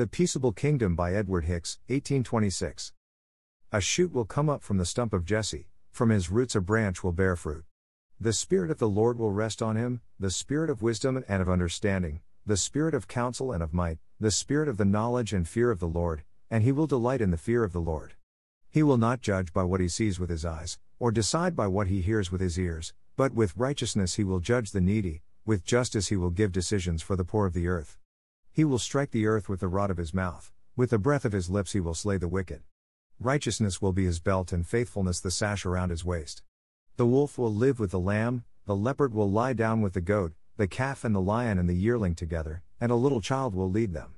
The Peaceable Kingdom by Edward Hicks, 1826. A shoot will come up from the stump of Jesse, from his roots a branch will bear fruit. The Spirit of the Lord will rest on him, the Spirit of wisdom and of understanding, the Spirit of counsel and of might, the Spirit of the knowledge and fear of the Lord, and he will delight in the fear of the Lord. He will not judge by what he sees with his eyes, or decide by what he hears with his ears, but with righteousness he will judge the needy, with justice he will give decisions for the poor of the earth. He will strike the earth with the rod of his mouth, with the breath of his lips he will slay the wicked. Righteousness will be his belt and faithfulness the sash around his waist. The wolf will live with the lamb, the leopard will lie down with the goat, the calf and the lion and the yearling together, and a little child will lead them.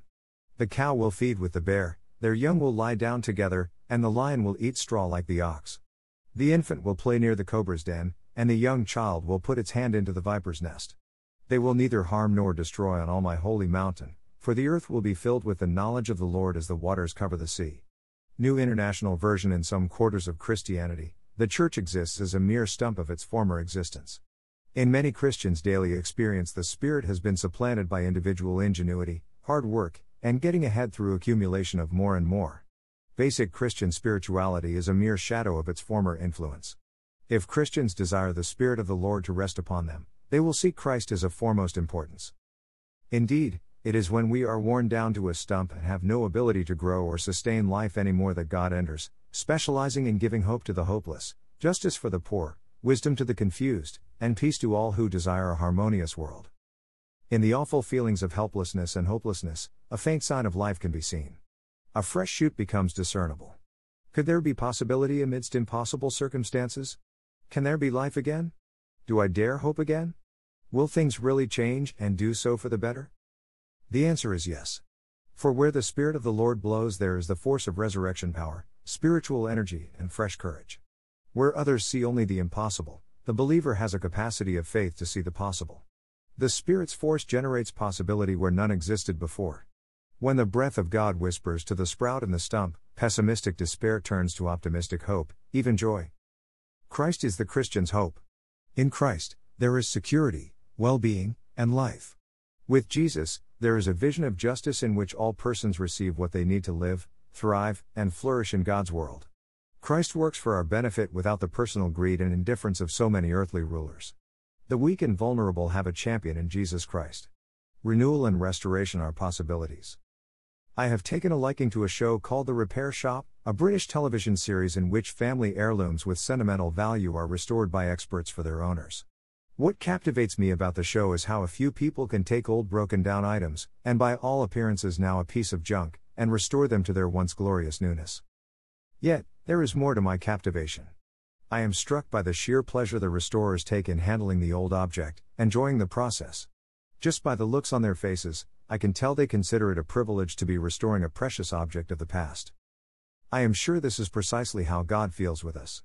The cow will feed with the bear, their young will lie down together, and the lion will eat straw like the ox. The infant will play near the cobra's den, and the young child will put its hand into the viper's nest. They will neither harm nor destroy on all my holy mountain, for the earth will be filled with the knowledge of the Lord as the waters cover the sea. New International Version In some quarters of Christianity, the church exists as a mere stump of its former existence. In many Christians' daily experience, the Spirit has been supplanted by individual ingenuity, hard work, and getting ahead through accumulation of more and more. Basic Christian spirituality is a mere shadow of its former influence. If Christians desire the Spirit of the Lord to rest upon them, they will see Christ as of foremost importance. Indeed, it is when we are worn down to a stump and have no ability to grow or sustain life anymore that God enters, specializing in giving hope to the hopeless, justice for the poor, wisdom to the confused, and peace to all who desire a harmonious world. In the awful feelings of helplessness and hopelessness, a faint sign of life can be seen. A fresh shoot becomes discernible. Could there be possibility amidst impossible circumstances? Can there be life again? Do I dare hope again? Will things really change and do so for the better? The answer is yes. For where the Spirit of the Lord blows, there is the force of resurrection power, spiritual energy, and fresh courage. Where others see only the impossible, the believer has a capacity of faith to see the possible. The Spirit's force generates possibility where none existed before. When the breath of God whispers to the sprout and the stump, pessimistic despair turns to optimistic hope, even joy. Christ is the Christian's hope. In Christ, there is security, well being, and life. With Jesus, there is a vision of justice in which all persons receive what they need to live, thrive, and flourish in God's world. Christ works for our benefit without the personal greed and indifference of so many earthly rulers. The weak and vulnerable have a champion in Jesus Christ. Renewal and restoration are possibilities. I have taken a liking to a show called The Repair Shop, a British television series in which family heirlooms with sentimental value are restored by experts for their owners. What captivates me about the show is how a few people can take old broken down items, and by all appearances now a piece of junk, and restore them to their once glorious newness. Yet, there is more to my captivation. I am struck by the sheer pleasure the restorers take in handling the old object, enjoying the process. Just by the looks on their faces, I can tell they consider it a privilege to be restoring a precious object of the past. I am sure this is precisely how God feels with us.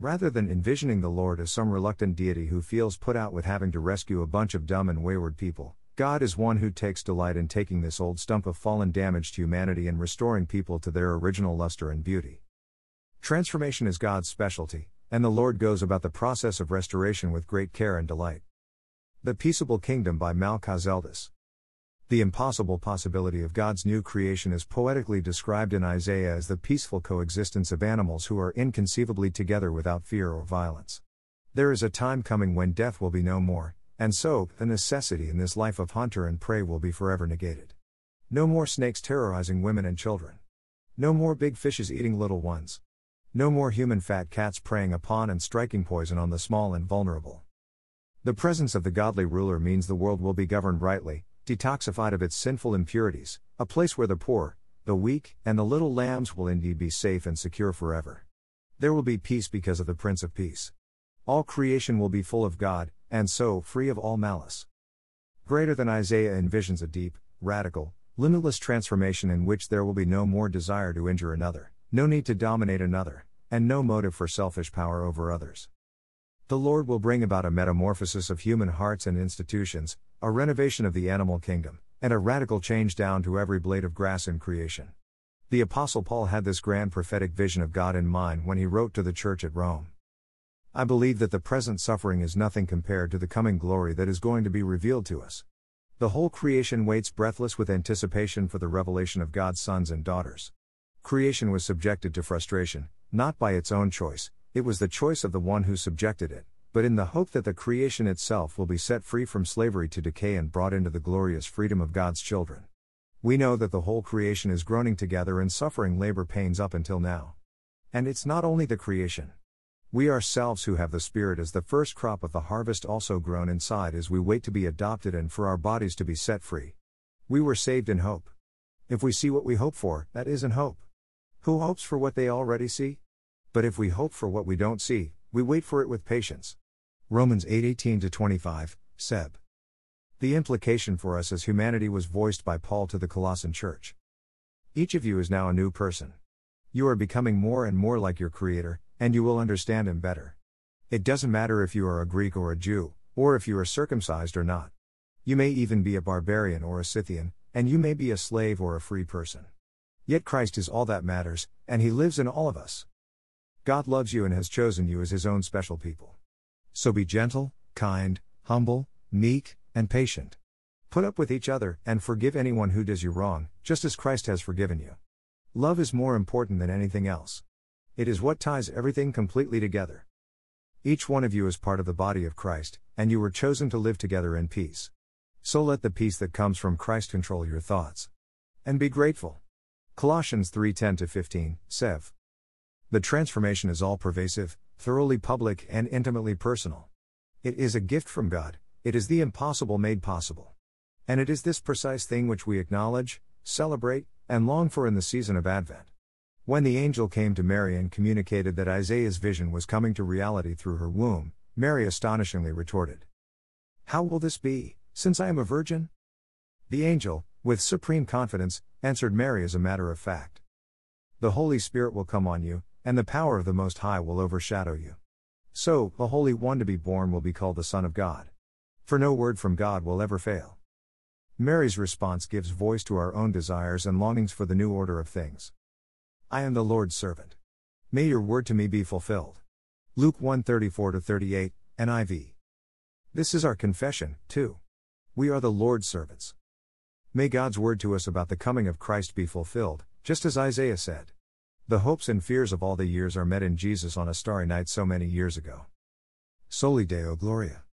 Rather than envisioning the Lord as some reluctant deity who feels put out with having to rescue a bunch of dumb and wayward people, God is one who takes delight in taking this old stump of fallen damaged humanity and restoring people to their original luster and beauty. Transformation is God's specialty, and the Lord goes about the process of restoration with great care and delight. The Peaceable Kingdom by Malcah Zeldis. The impossible possibility of God's new creation is poetically described in Isaiah as the peaceful coexistence of animals who are inconceivably together without fear or violence. There is a time coming when death will be no more, and so, the necessity in this life of hunter and prey will be forever negated. No more snakes terrorizing women and children. No more big fishes eating little ones. No more human fat cats preying upon and striking poison on the small and vulnerable. The presence of the godly ruler means the world will be governed rightly, detoxified of its sinful impurities, a place where the poor, the weak, and the little lambs will indeed be safe and secure forever. There will be peace because of the Prince of Peace. All creation will be full of God, and so free of all malice. Greater than Isaiah envisions a deep, radical, limitless transformation in which there will be no more desire to injure another, no need to dominate another, and no motive for selfish power over others. The Lord will bring about a metamorphosis of human hearts and institutions, a renovation of the animal kingdom, and a radical change down to every blade of grass in creation. The Apostle Paul had this grand prophetic vision of God in mind when he wrote to the church at Rome. I believe that the present suffering is nothing compared to the coming glory that is going to be revealed to us. The whole creation waits breathless with anticipation for the revelation of God's sons and daughters. Creation was subjected to frustration, not by its own choice, it was the choice of the one who subjected it, but in the hope that the creation itself will be set free from slavery to decay and brought into the glorious freedom of God's children. We know that the whole creation is groaning together and suffering labor pains up until now. And it's not only the creation. We ourselves who have the Spirit as the first crop of the harvest also groan inside as we wait to be adopted and for our bodies to be set free. We were saved in hope. If we see what we hope for, that isn't hope. Who hopes for what they already see? But if we hope for what we don't see, we wait for it with patience. Romans 8:18 25, CEB. The implication for us as humanity was voiced by Paul to the Colossian church. Each of you is now a new person. You are becoming more and more like your Creator, and you will understand Him better. It doesn't matter if you are a Greek or a Jew, or if you are circumcised or not. You may even be a barbarian or a Scythian, and you may be a slave or a free person. Yet Christ is all that matters, and He lives in all of us. God loves you and has chosen you as His own special people. So be gentle, kind, humble, meek, and patient. Put up with each other, and forgive anyone who does you wrong, just as Christ has forgiven you. Love is more important than anything else. It is what ties everything completely together. Each one of you is part of the body of Christ, and you were chosen to live together in peace. So let the peace that comes from Christ control your thoughts. And be grateful. Colossians 3:10 15, CEV. The transformation is all pervasive, thoroughly public, and intimately personal. It is a gift from God, it is the impossible made possible. And it is this precise thing which we acknowledge, celebrate, and long for in the season of Advent. When the angel came to Mary and communicated that Isaiah's vision was coming to reality through her womb, Mary astonishingly retorted, How will this be, since I am a virgin? The angel, with supreme confidence, answered Mary as a matter of fact. The Holy Spirit will come on you, and the power of the Most High will overshadow you. So, the Holy One to be born will be called the Son of God. For no word from God will ever fail. Mary's response gives voice to our own desires and longings for the new order of things. I am the Lord's servant. May your word to me be fulfilled. Luke 1:34 38, NIV. This is our confession, too. We are the Lord's servants. May God's word to us about the coming of Christ be fulfilled, just as Isaiah said. The hopes and fears of all the years are met in Jesus on a starry night so many years ago. Soli Deo Gloria.